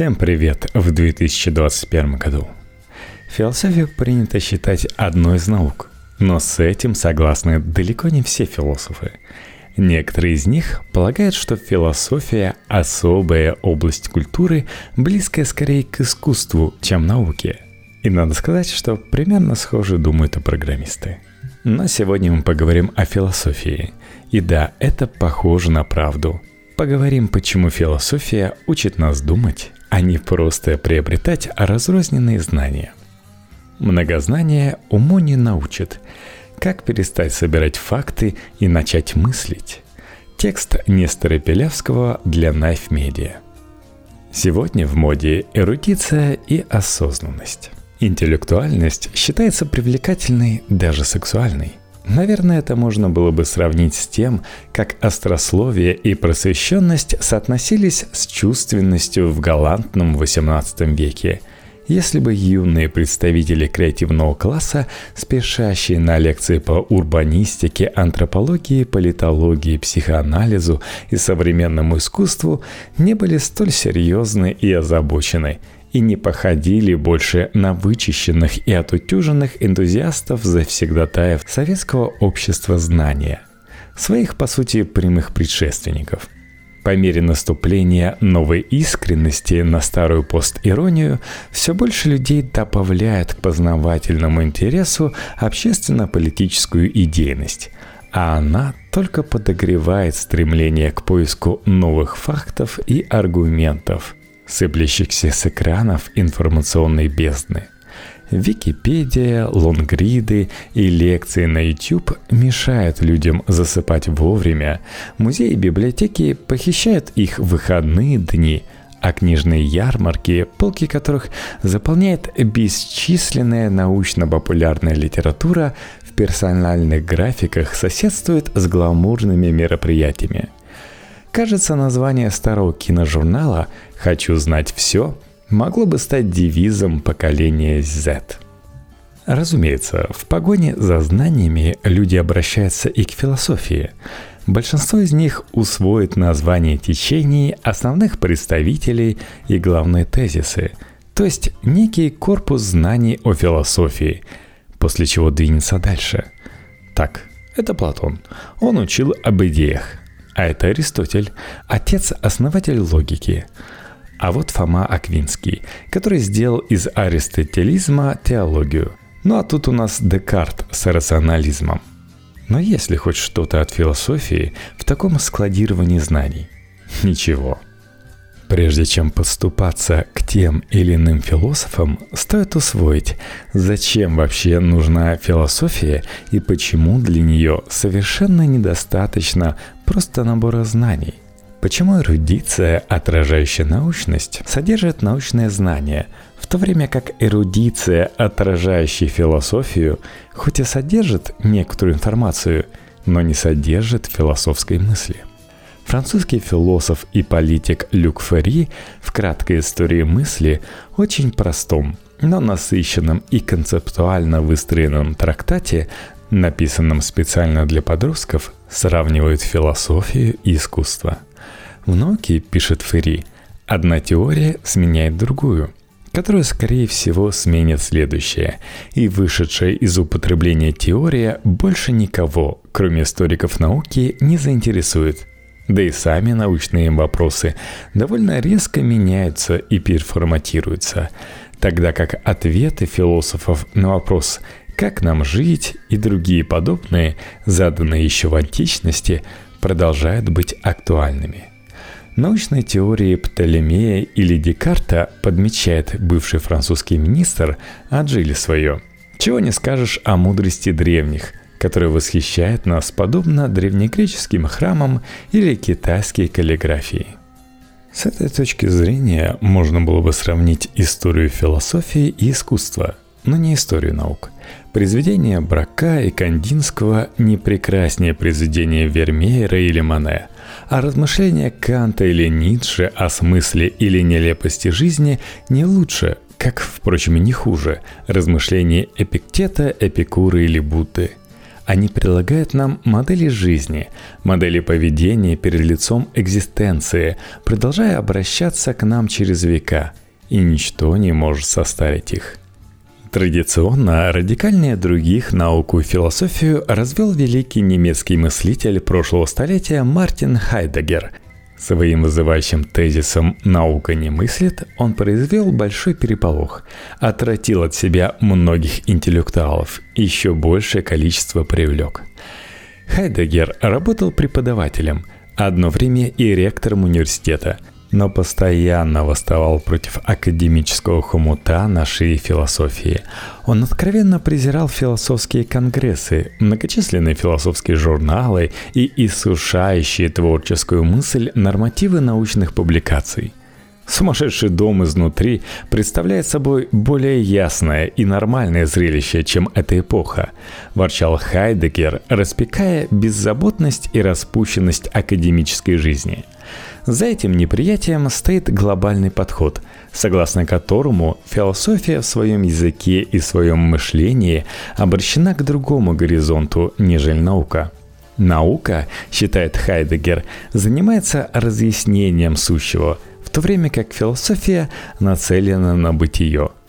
Всем привет в 2021 году. Философию принято считать одной из наук, но с этим согласны далеко не все философы. Некоторые из них полагают, что философия – особая область культуры, близкая скорее к искусству, чем науке. И надо сказать, что примерно схоже думают и программисты. Но сегодня мы поговорим о философии. И да, это похоже на правду. Поговорим, почему философия учит нас думать, а не просто приобретать разрозненные знания. Многознание уму не научит. Как перестать собирать факты и начать мыслить? Текст Нестора Пелявского для Knife Media. Сегодня в моде эрудиция и осознанность. Интеллектуальность считается привлекательной, даже сексуальной. Наверное, это можно было бы сравнить с тем, как острословие и просвещенность соотносились с чувственностью в галантном XVIII веке. Если бы юные представители креативного класса, спешащие на лекции по урбанистике, антропологии, политологии, психоанализу и современному искусству, не были столь серьезны и озабочены – и не походили больше на вычищенных и отутюженных энтузиастов завсегдатаев советского общества знания, своих, по сути, прямых предшественников. По мере наступления новой искренности на старую постиронию, все больше людей добавляют к познавательному интересу общественно-политическую идейность, а она только подогревает стремление к поиску новых фактов и аргументов – сыплющихся с экранов информационной бездны. Википедия, лонгриды и лекции на YouTube мешают людям засыпать вовремя. Музеи и библиотеки похищают их выходные дни, а книжные ярмарки, полки которых заполняет бесчисленная научно-популярная литература, в персональных графиках соседствует с гламурными мероприятиями – Кажется, название старого киножурнала «Хочу знать все» могло бы стать девизом поколения Z. Разумеется, в погоне за знаниями люди обращаются и к философии. Большинство из них усвоит название течений, основных представителей и главные тезисы, то есть некий корпус знаний о философии, после чего двинется дальше. Так, это Платон. Он учил об идеях. А это Аристотель, отец-основатель логики. А вот Фома Аквинский, который сделал из аристотелизма теологию. Ну а тут у нас Декарт с рационализмом. Но есть ли хоть что-то от философии в таком складировании знаний? Ничего – Прежде чем подступаться к тем или иным философам, стоит усвоить, зачем вообще нужна философия и почему для нее совершенно недостаточно просто набора знаний. Почему эрудиция, отражающая научность, содержит научные знания, в то время как эрудиция, отражающая философию, хоть и содержит некоторую информацию, но не содержит философской мысли. Французский философ и политик Люк Ферри в краткой истории мысли очень простом, но насыщенном и концептуально выстроенном трактате, написанном специально для подростков, сравнивает философию и искусство. В науке, пишет Ферри, одна теория сменяет другую – которая, скорее всего, сменит следующее. И вышедшая из употребления теория больше никого, кроме историков науки, не заинтересует. Да и сами научные вопросы довольно резко меняются и переформатируются, тогда как ответы философов на вопрос «как нам жить» и другие подобные, заданные еще в античности, продолжают быть актуальными. Научной теории Птолемея или Декарта, подмечает бывший французский министр, отжили свое. Чего не скажешь о мудрости древних, который восхищает нас подобно древнегреческим храмам или китайской каллиграфии. С этой точки зрения можно было бы сравнить историю философии и искусства, но не историю наук. Произведения Брака и Кандинского не прекраснее произведения Вермеера или Мане, а размышления Канта или Ницше о смысле или нелепости жизни не лучше, как, впрочем, и не хуже, размышления Эпиктета, Эпикура или Будды – они предлагают нам модели жизни, модели поведения перед лицом экзистенции, продолжая обращаться к нам через века, и ничто не может состарить их. Традиционно радикальнее других науку и философию развел великий немецкий мыслитель прошлого столетия Мартин Хайдегер. Своим вызывающим тезисом «наука не мыслит» он произвел большой переполох, отвратил от себя многих интеллектуалов, еще большее количество привлек. Хайдегер работал преподавателем, одно время и ректором университета – но постоянно восставал против академического хомута нашей философии. Он откровенно презирал философские конгрессы, многочисленные философские журналы и иссушающие творческую мысль нормативы научных публикаций. Сумасшедший дом изнутри представляет собой более ясное и нормальное зрелище, чем эта эпоха, ворчал Хайдегер, распекая беззаботность и распущенность академической жизни – за этим неприятием стоит глобальный подход, согласно которому философия в своем языке и своем мышлении обращена к другому горизонту, нежели наука. Наука, считает Хайдегер, занимается разъяснением сущего, в то время как философия нацелена на бытие –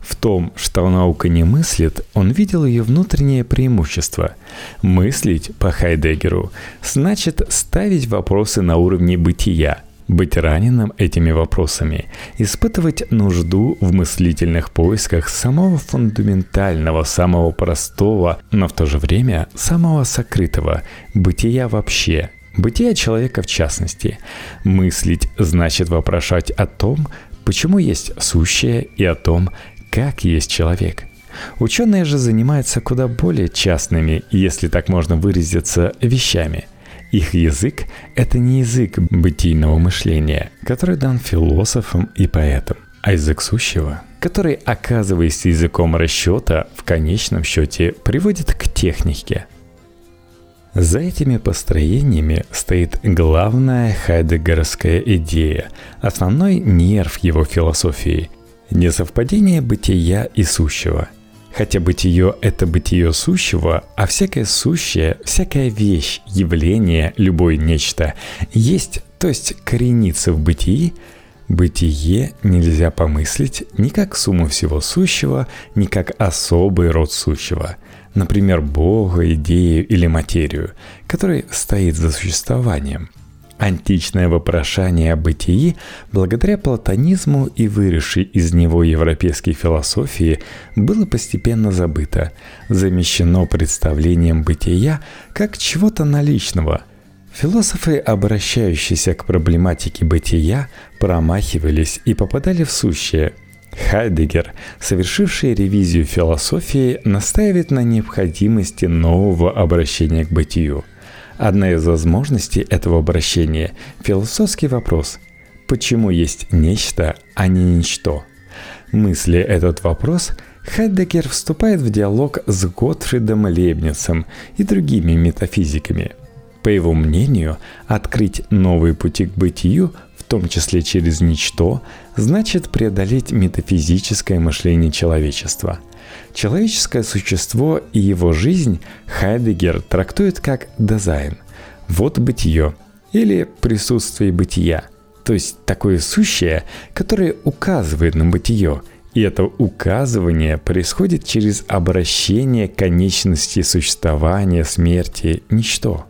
в том, что наука не мыслит, он видел ее внутреннее преимущество. Мыслить, по Хайдегеру, значит ставить вопросы на уровне бытия, быть раненым этими вопросами, испытывать нужду в мыслительных поисках самого фундаментального, самого простого, но в то же время самого сокрытого, бытия вообще, бытия человека в частности. Мыслить значит вопрошать о том, почему есть сущее и о том, как есть человек. Ученые же занимаются куда более частными, если так можно выразиться, вещами. Их язык – это не язык бытийного мышления, который дан философам и поэтам, а язык сущего, который, оказываясь языком расчета, в конечном счете приводит к технике. За этими построениями стоит главная хайдегеровская идея, основной нерв его философии – Несовпадение бытия и сущего. Хотя бытие – это бытие сущего, а всякое сущее, всякая вещь, явление, любое нечто есть, то есть коренится в бытии, бытие нельзя помыслить ни как сумму всего сущего, ни как особый род сущего – например, Бога, идею или материю, который стоит за существованием – Античное вопрошание о бытии, благодаря платонизму и выросшей из него европейской философии, было постепенно забыто, замещено представлением бытия как чего-то наличного. Философы, обращающиеся к проблематике бытия, промахивались и попадали в сущее. Хайдегер, совершивший ревизию философии, настаивает на необходимости нового обращения к бытию – Одна из возможностей этого обращения – философский вопрос – почему есть нечто, а не ничто? Мысли этот вопрос, Хайдегер вступает в диалог с Готфридом Лейбницем и другими метафизиками. По его мнению, открыть новые пути к бытию, в том числе через ничто, значит преодолеть метафизическое мышление человечества – Человеческое существо и его жизнь Хайдегер трактует как дизайн. Вот бытие или присутствие бытия, то есть такое сущее, которое указывает на бытие, и это указывание происходит через обращение конечности существования, смерти, ничто –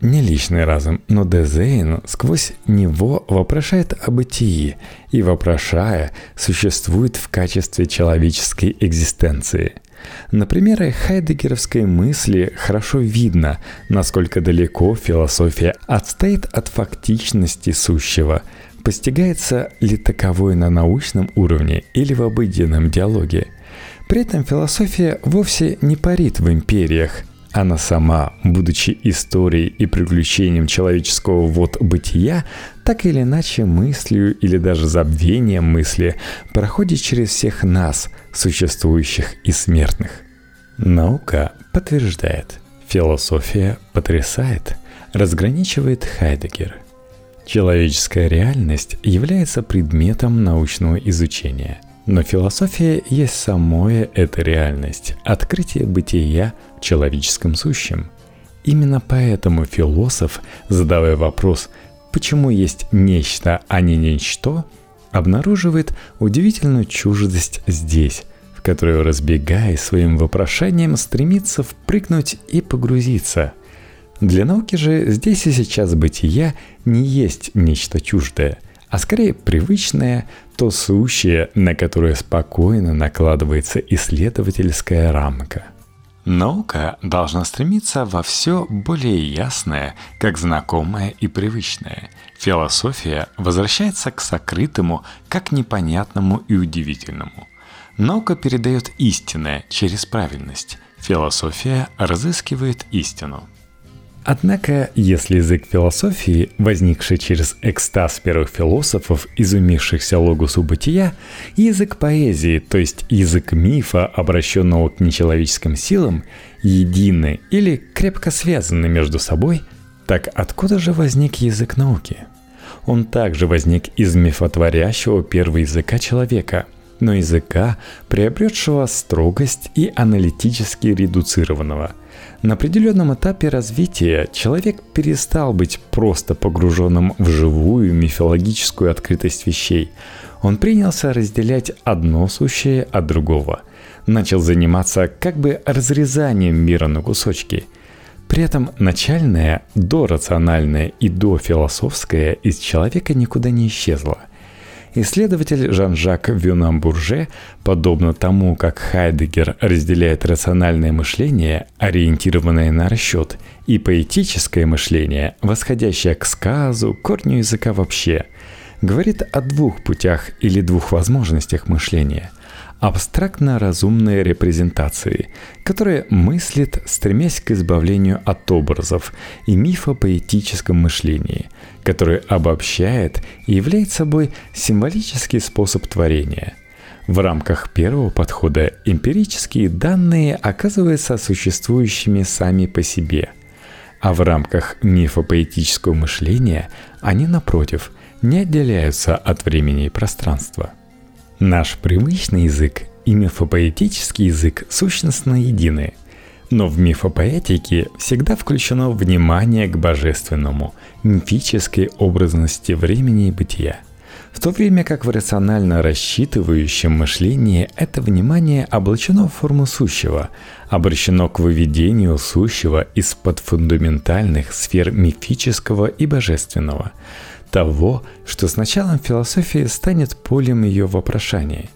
не личный разум, но Дезейн сквозь него вопрошает о бытии и, вопрошая, существует в качестве человеческой экзистенции. На примере хайдегеровской мысли хорошо видно, насколько далеко философия отстоит от фактичности сущего, постигается ли таковое на научном уровне или в обыденном диалоге. При этом философия вовсе не парит в империях, она сама, будучи историей и приключением человеческого вот бытия, так или иначе мыслью или даже забвением мысли проходит через всех нас, существующих и смертных. Наука подтверждает, философия потрясает, разграничивает Хайдегер. Человеческая реальность является предметом научного изучения – но философия есть самое эта реальность, открытие бытия человеческом сущем. Именно поэтому философ, задавая вопрос, почему есть нечто, а не ничто, обнаруживает удивительную чуждость здесь, в которую, разбегаясь своим вопрошанием, стремится впрыгнуть и погрузиться. Для науки же здесь и сейчас бытия не есть нечто чуждое, а скорее привычное, то сущее, на которое спокойно накладывается исследовательская рамка – Наука должна стремиться во все более ясное, как знакомое и привычное. Философия возвращается к сокрытому, как непонятному и удивительному. Наука передает истинное через правильность. Философия разыскивает истину. Однако, если язык философии, возникший через экстаз первых философов, изумившихся логосу бытия, язык поэзии, то есть язык мифа, обращенного к нечеловеческим силам, едины или крепко связаны между собой, так откуда же возник язык науки? Он также возник из мифотворящего первого языка человека – но языка, приобретшего строгость и аналитически редуцированного – на определенном этапе развития человек перестал быть просто погруженным в живую мифологическую открытость вещей. Он принялся разделять одно сущее от другого. Начал заниматься как бы разрезанием мира на кусочки. При этом начальное, дорациональное и дофилософское из человека никуда не исчезло. Исследователь Жан-Жак Вюнамбурже, подобно тому, как Хайдегер разделяет рациональное мышление, ориентированное на расчет, и поэтическое мышление, восходящее к сказу, корню языка вообще, говорит о двух путях или двух возможностях мышления – абстрактно-разумной репрезентации, которая мыслит, стремясь к избавлению от образов и мифопоэтическом мышлении, которое обобщает и является собой символический способ творения. В рамках первого подхода эмпирические данные оказываются существующими сами по себе, а в рамках мифопоэтического мышления они, напротив, не отделяются от времени и пространства – Наш привычный язык и мифопоэтический язык сущностно едины, но в мифопоэтике всегда включено внимание к божественному, мифической образности времени и бытия. В то время как в рационально рассчитывающем мышлении это внимание облачено в форму сущего, обращено к выведению сущего из-под фундаментальных сфер мифического и божественного – того, что с началом философии станет полем ее вопрошания.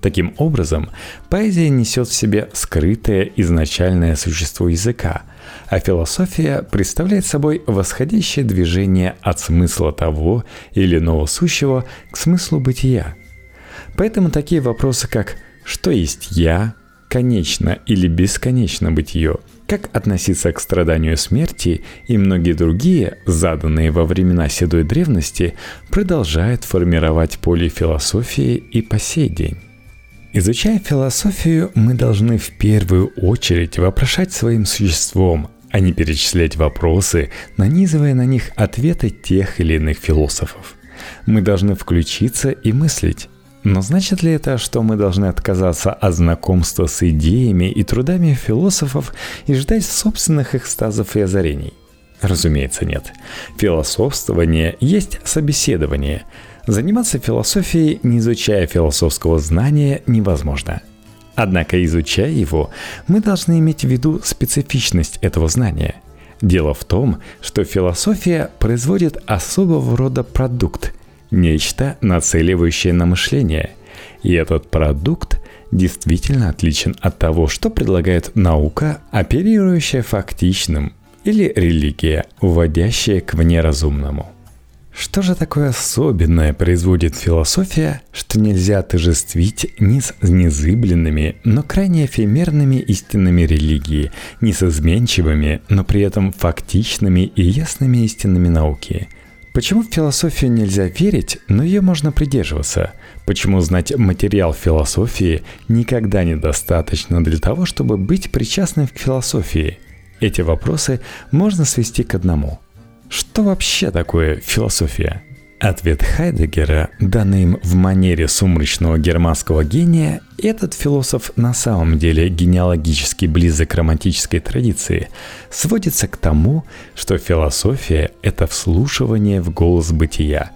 Таким образом, поэзия несет в себе скрытое изначальное существо языка, а философия представляет собой восходящее движение от смысла того или иного сущего к смыслу бытия. Поэтому такие вопросы, как «что есть я?», «конечно или бесконечно бытие?», как относиться к страданию смерти и многие другие, заданные во времена седой древности, продолжают формировать поле философии и по сей день. Изучая философию, мы должны в первую очередь вопрошать своим существом, а не перечислять вопросы, нанизывая на них ответы тех или иных философов. Мы должны включиться и мыслить, но значит ли это, что мы должны отказаться от знакомства с идеями и трудами философов и ждать собственных экстазов и озарений? Разумеется, нет. Философствование есть собеседование. Заниматься философией, не изучая философского знания, невозможно. Однако, изучая его, мы должны иметь в виду специфичность этого знания. Дело в том, что философия производит особого рода продукт – нечто, нацеливающее на мышление. И этот продукт действительно отличен от того, что предлагает наука, оперирующая фактичным, или религия, уводящая к внеразумному. Что же такое особенное производит философия, что нельзя отожествить ни с незыбленными, но крайне эфемерными истинными религии, ни с изменчивыми, но при этом фактичными и ясными истинами науки – Почему в философию нельзя верить, но ее можно придерживаться? Почему знать материал философии никогда недостаточно для того, чтобы быть причастным к философии? Эти вопросы можно свести к одному. Что вообще такое философия? Ответ Хайдегера, данный им в манере сумрачного германского гения, этот философ на самом деле генеалогически близок к романтической традиции, сводится к тому, что философия – это вслушивание в голос бытия,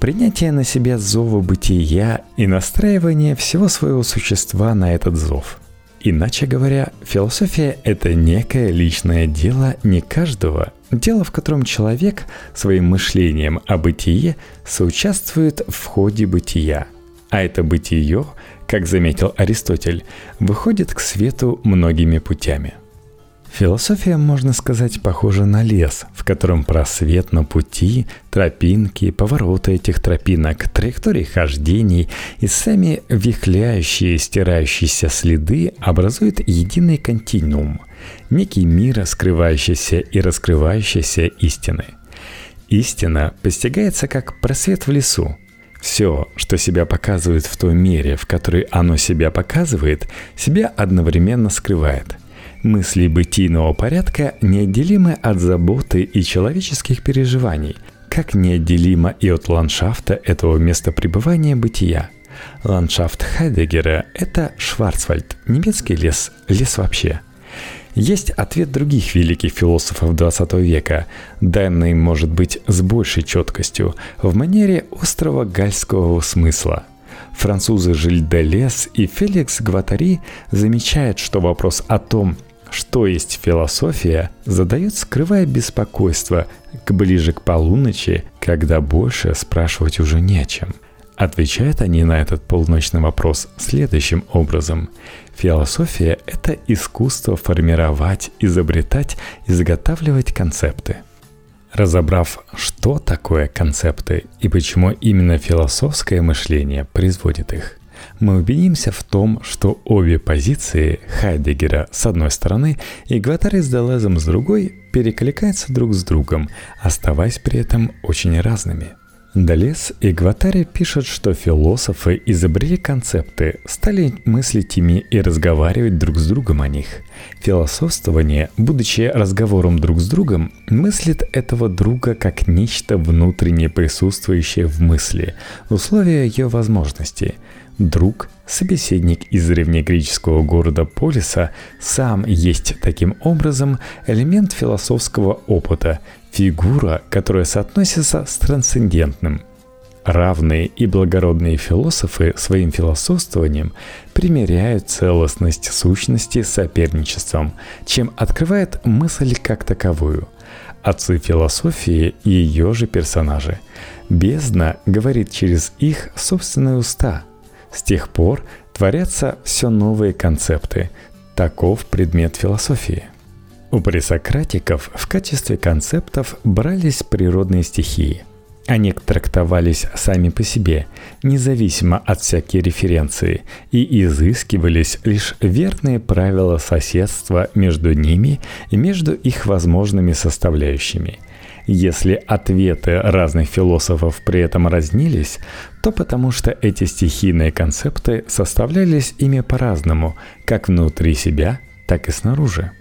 принятие на себя зова бытия и настраивание всего своего существа на этот зов – Иначе говоря, философия – это некое личное дело не каждого, дело, в котором человек своим мышлением о бытие соучаствует в ходе бытия. А это бытие, как заметил Аристотель, выходит к свету многими путями – Философия, можно сказать, похожа на лес, в котором просвет на пути, тропинки, повороты этих тропинок, траектории хождений и сами вихляющие, стирающиеся следы образуют единый континуум, некий мир, скрывающийся и раскрывающийся истины. Истина постигается как просвет в лесу, все, что себя показывает в той мере, в которой оно себя показывает, себя одновременно скрывает – Мысли бытийного порядка неотделимы от заботы и человеческих переживаний, как неотделимо и от ландшафта этого места пребывания бытия. Ландшафт Хайдегера – это Шварцвальд, немецкий лес, лес вообще. Есть ответ других великих философов XX века, данный, может быть, с большей четкостью, в манере острого гальского смысла – Французы Жиль и Феликс Гватари замечают, что вопрос о том, что есть философия, задает, скрывая беспокойство, к ближе к полуночи, когда больше спрашивать уже не о чем. Отвечают они на этот полночный вопрос следующим образом. Философия – это искусство формировать, изобретать, изготавливать концепты. Разобрав, что такое концепты и почему именно философское мышление производит их, мы убедимся в том, что обе позиции Хайдегера с одной стороны и Гватари с Делезом с другой перекликаются друг с другом, оставаясь при этом очень разными. Делез и Гватари пишут, что философы изобрели концепты, стали мыслить ими и разговаривать друг с другом о них. Философствование, будучи разговором друг с другом, мыслит этого друга как нечто внутренне присутствующее в мысли, условие ее возможности – Друг, собеседник из древнегреческого города Полиса, сам есть таким образом элемент философского опыта, фигура, которая соотносится с трансцендентным. Равные и благородные философы своим философствованием примеряют целостность сущности с соперничеством, чем открывает мысль как таковую. Отцы философии – ее же персонажи. Бездна говорит через их собственные уста – с тех пор творятся все новые концепты. Таков предмет философии. У пресократиков в качестве концептов брались природные стихии. Они трактовались сами по себе, независимо от всякой референции, и изыскивались лишь верные правила соседства между ними и между их возможными составляющими – если ответы разных философов при этом разнились, то потому что эти стихийные концепты составлялись ими по-разному, как внутри себя, так и снаружи.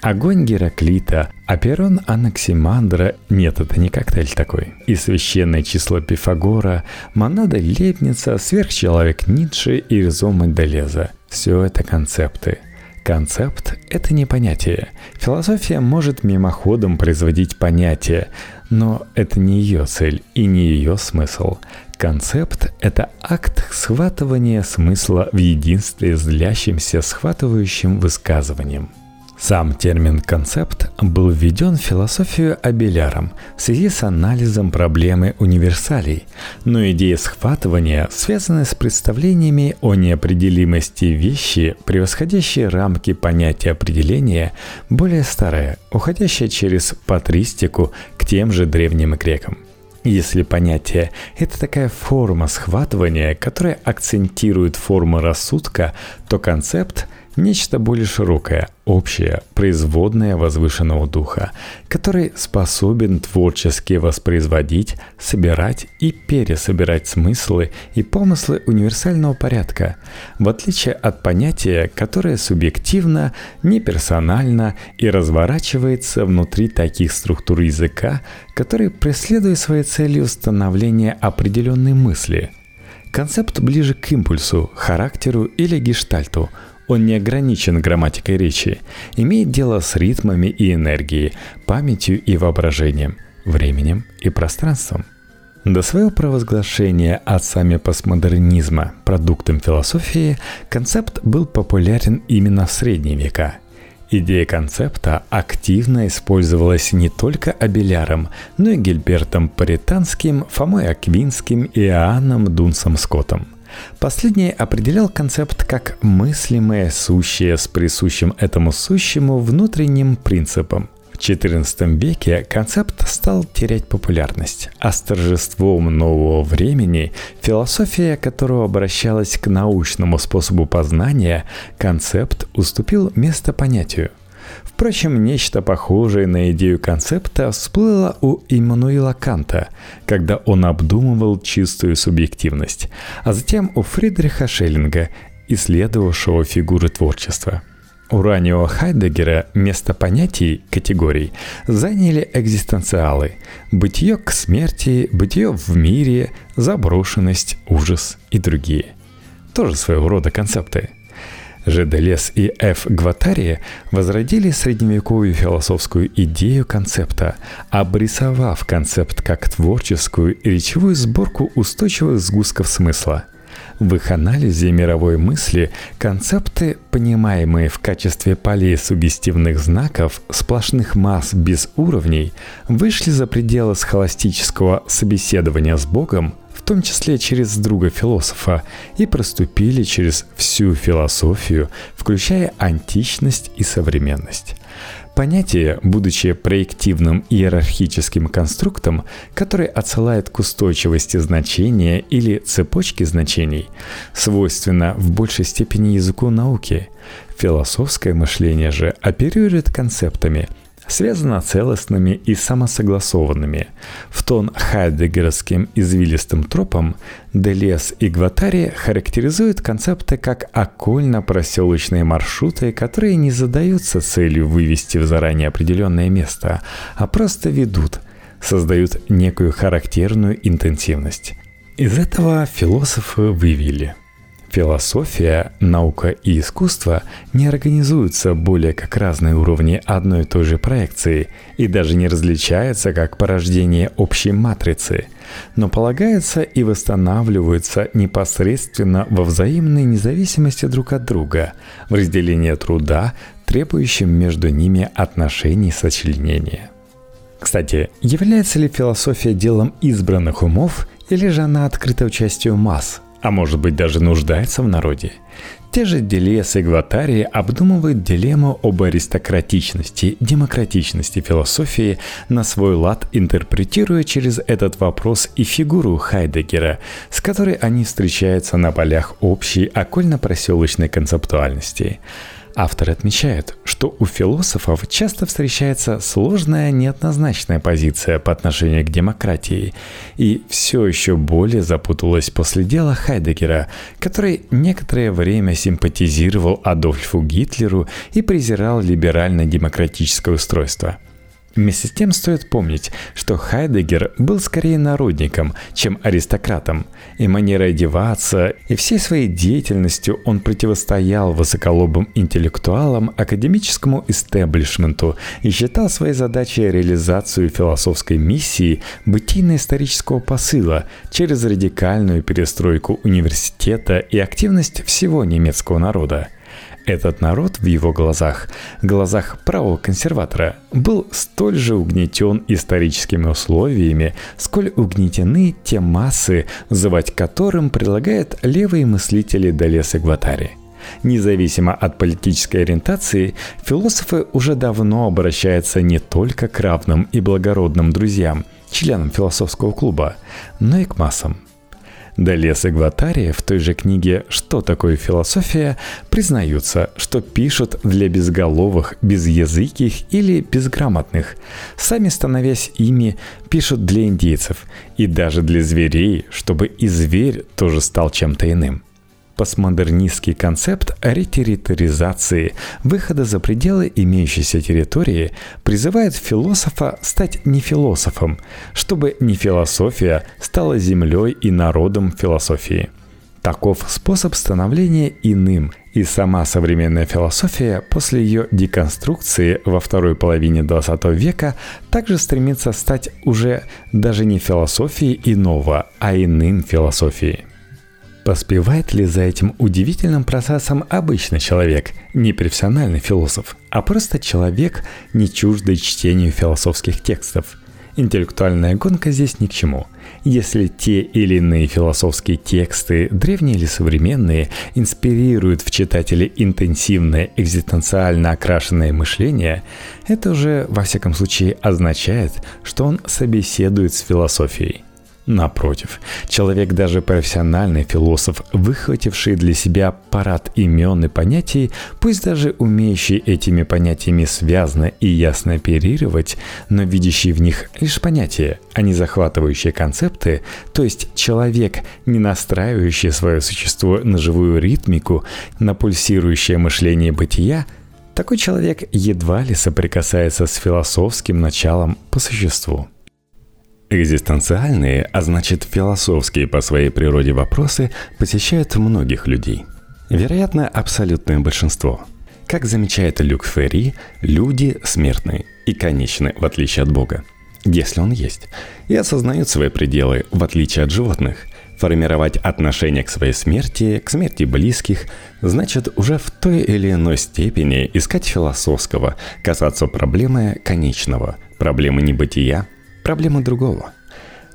Огонь Гераклита, Аперон Анаксимандра, нет, это не коктейль такой, и священное число Пифагора, монада Лепница, сверхчеловек Ницше и Ризома Делеза – все это концепты – Концепт – это не понятие. Философия может мимоходом производить понятие, но это не ее цель и не ее смысл. Концепт – это акт схватывания смысла в единстве с длящимся схватывающим высказыванием – сам термин «концепт» был введен в философию Абеляром в связи с анализом проблемы универсалей, но идея схватывания связана с представлениями о неопределимости вещи, превосходящие рамки понятия определения, более старая, уходящая через патристику к тем же древним грекам. Если понятие – это такая форма схватывания, которая акцентирует форму рассудка, то концепт – нечто более широкое, общее, производное возвышенного духа, который способен творчески воспроизводить, собирать и пересобирать смыслы и помыслы универсального порядка, в отличие от понятия, которое субъективно, неперсонально и разворачивается внутри таких структур языка, которые преследуют своей целью становление определенной мысли – Концепт ближе к импульсу, характеру или гештальту, он не ограничен грамматикой речи, имеет дело с ритмами и энергией, памятью и воображением, временем и пространством. До своего провозглашения отцами постмодернизма продуктом философии концепт был популярен именно в средние века. Идея концепта активно использовалась не только Абеляром, но и Гильбертом Паританским, Фомой Аквинским и Иоанном Дунсом Скоттом – Последний определял концепт как мыслимое сущее с присущим этому сущему внутренним принципом. В XIV веке концепт стал терять популярность, а с торжеством нового времени, философия которого обращалась к научному способу познания, концепт уступил место понятию – Впрочем, нечто похожее на идею концепта всплыло у Иммануила Канта, когда он обдумывал чистую субъективность, а затем у Фридриха Шеллинга, исследовавшего фигуры творчества. У раннего Хайдегера место понятий, категорий, заняли экзистенциалы – бытие к смерти, бытие в мире, заброшенность, ужас и другие. Тоже своего рода концепты – Ж. Делес и Ф. Гватария возродили средневековую философскую идею концепта, обрисовав концепт как творческую и речевую сборку устойчивых сгустков смысла. В их анализе мировой мысли концепты, понимаемые в качестве полей сугестивных знаков, сплошных масс без уровней, вышли за пределы схоластического собеседования с Богом – том числе через друга философа, и проступили через всю философию, включая античность и современность. Понятие, будучи проективным иерархическим конструктом, который отсылает к устойчивости значения или цепочке значений, свойственно в большей степени языку науки. Философское мышление же оперирует концептами – связано целостными и самосогласованными. В тон хайдегеровским извилистым тропам Делес и Гватари характеризуют концепты как окольно-проселочные маршруты, которые не задаются целью вывести в заранее определенное место, а просто ведут, создают некую характерную интенсивность. Из этого философы вывели – Философия, наука и искусство не организуются более как разные уровни одной и той же проекции и даже не различаются как порождение общей матрицы, но полагаются и восстанавливаются непосредственно во взаимной независимости друг от друга, в разделении труда, требующем между ними отношений сочленения. Кстати, является ли философия делом избранных умов или же она открыта участию масс – а может быть даже нуждается в народе. Те же Делес и Гватарии обдумывают дилемму об аристократичности, демократичности философии на свой лад, интерпретируя через этот вопрос и фигуру Хайдегера, с которой они встречаются на полях общей окольно-проселочной концептуальности – Автор отмечает, что у философов часто встречается сложная неоднозначная позиция по отношению к демократии, и все еще более запуталась после дела Хайдегера, который некоторое время симпатизировал Адольфу Гитлеру и презирал либерально-демократическое устройство – Вместе с тем стоит помнить, что Хайдегер был скорее народником, чем аристократом, и манерой одеваться, и всей своей деятельностью он противостоял высоколобым интеллектуалам академическому истеблишменту и считал своей задачей реализацию философской миссии бытийно-исторического посыла через радикальную перестройку университета и активность всего немецкого народа – этот народ в его глазах, глазах правого консерватора, был столь же угнетен историческими условиями, сколь угнетены те массы, звать которым предлагают левые мыслители Далеса Гватари. Независимо от политической ориентации, философы уже давно обращаются не только к равным и благородным друзьям, членам философского клуба, но и к массам – Делес и Гватария в той же книге «Что такое философия» признаются, что пишут для безголовых, безязыких или безграмотных. Сами становясь ими, пишут для индейцев и даже для зверей, чтобы и зверь тоже стал чем-то иным – Постмодернистский концепт ретерриторизации, выхода за пределы имеющейся территории, призывает философа стать не философом, чтобы не философия стала землей и народом философии. Таков способ становления иным, и сама современная философия после ее деконструкции во второй половине XX века также стремится стать уже даже не философией иного, а иным философией. Поспевает ли за этим удивительным процессом обычный человек, не профессиональный философ, а просто человек, не чуждый чтению философских текстов? Интеллектуальная гонка здесь ни к чему. Если те или иные философские тексты, древние или современные, инспирируют в читателе интенсивное экзистенциально окрашенное мышление, это уже, во всяком случае, означает, что он собеседует с философией – Напротив, человек даже профессиональный философ, выхвативший для себя парад имен и понятий, пусть даже умеющий этими понятиями связно и ясно оперировать, но видящий в них лишь понятия, а не захватывающие концепты, то есть человек, не настраивающий свое существо на живую ритмику, на пульсирующее мышление бытия, такой человек едва ли соприкасается с философским началом по существу. Экзистенциальные, а значит философские по своей природе вопросы посещают многих людей. Вероятно, абсолютное большинство. Как замечает Люк Ферри, люди смертны и конечны, в отличие от Бога, если он есть, и осознают свои пределы, в отличие от животных. Формировать отношение к своей смерти, к смерти близких, значит уже в той или иной степени искать философского, касаться проблемы конечного, проблемы небытия, проблема другого.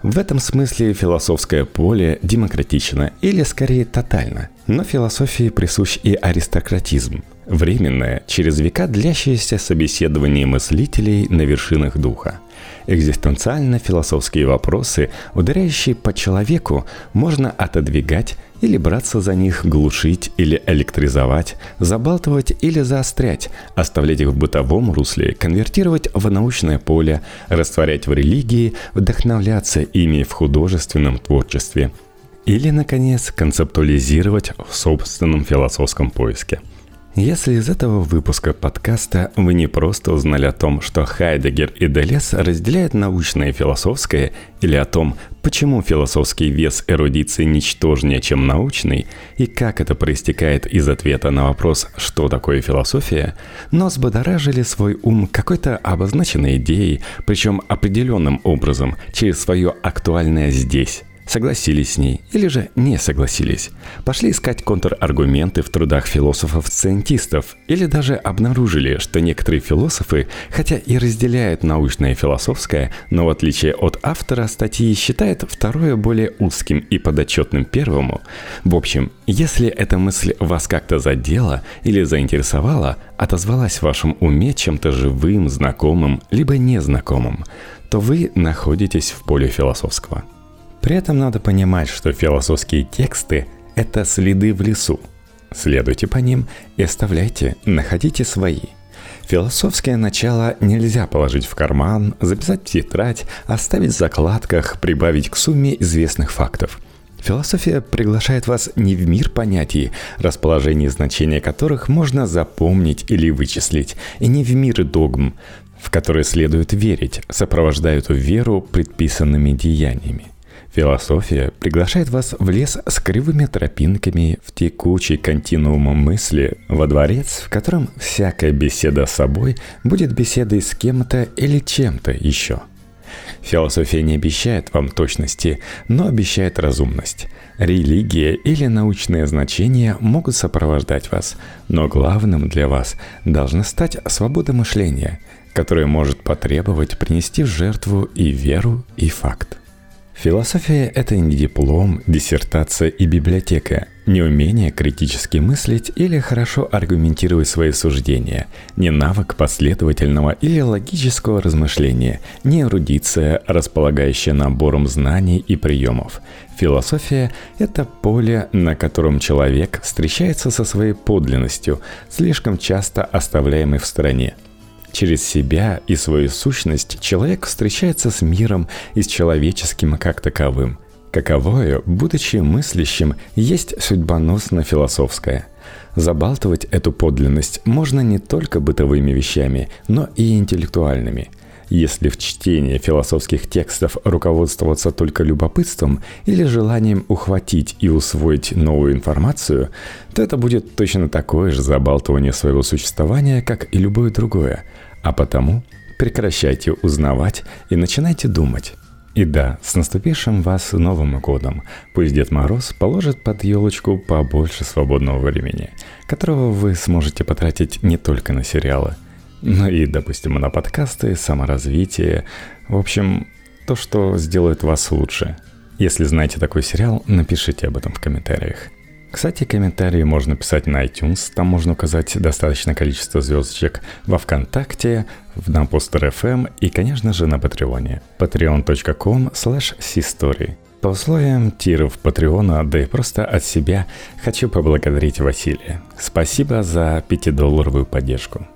В этом смысле философское поле демократично или скорее тотально, но философии присущ и аристократизм, временное, через века длящееся собеседование мыслителей на вершинах духа – Экзистенциально-философские вопросы, ударяющие по человеку, можно отодвигать или браться за них, глушить или электризовать, забалтывать или заострять, оставлять их в бытовом русле, конвертировать в научное поле, растворять в религии, вдохновляться ими в художественном творчестве – или, наконец, концептуализировать в собственном философском поиске – если из этого выпуска подкаста вы не просто узнали о том, что Хайдегер и Делес разделяют научное и философское, или о том, почему философский вес эрудиции ничтожнее, чем научный, и как это проистекает из ответа на вопрос «что такое философия?», но сбодоражили свой ум какой-то обозначенной идеей, причем определенным образом, через свое актуальное здесь согласились с ней или же не согласились, пошли искать контраргументы в трудах философов-сциентистов или даже обнаружили, что некоторые философы, хотя и разделяют научное и философское, но в отличие от автора статьи считают второе более узким и подотчетным первому. В общем, если эта мысль вас как-то задела или заинтересовала, отозвалась в вашем уме чем-то живым, знакомым, либо незнакомым, то вы находитесь в поле философского – при этом надо понимать, что философские тексты – это следы в лесу. Следуйте по ним и оставляйте, находите свои. Философское начало нельзя положить в карман, записать в тетрадь, оставить в закладках, прибавить к сумме известных фактов – Философия приглашает вас не в мир понятий, расположение значения которых можно запомнить или вычислить, и не в мир догм, в которые следует верить, сопровождают веру предписанными деяниями – Философия приглашает вас в лес с кривыми тропинками, в текучий континуум мысли, во дворец, в котором всякая беседа с собой будет беседой с кем-то или чем-то еще. Философия не обещает вам точности, но обещает разумность. Религия или научные значения могут сопровождать вас, но главным для вас должна стать свобода мышления, которая может потребовать принести в жертву и веру, и факт. Философия – это не диплом, диссертация и библиотека, неумение критически мыслить или хорошо аргументировать свои суждения, не навык последовательного или логического размышления, не эрудиция, располагающая набором знаний и приемов. Философия – это поле, на котором человек встречается со своей подлинностью, слишком часто оставляемой в стороне – Через себя и свою сущность человек встречается с миром и с человеческим как таковым – Каковое, будучи мыслящим, есть судьбоносно-философское. Забалтывать эту подлинность можно не только бытовыми вещами, но и интеллектуальными. Если в чтении философских текстов руководствоваться только любопытством или желанием ухватить и усвоить новую информацию, то это будет точно такое же забалтывание своего существования, как и любое другое. А потому прекращайте узнавать и начинайте думать. И да, с наступившим вас Новым годом! Пусть Дед Мороз положит под елочку побольше свободного времени, которого вы сможете потратить не только на сериалы, но и, допустим, на подкасты, саморазвитие, в общем, то, что сделает вас лучше. Если знаете такой сериал, напишите об этом в комментариях. Кстати, комментарии можно писать на iTunes, там можно указать достаточное количество звездочек во Вконтакте, на Постер FM и, конечно же, на Патреоне. patreon.com slash По условиям тиров Патреона, да и просто от себя, хочу поблагодарить Василия. Спасибо за 5-долларовую поддержку.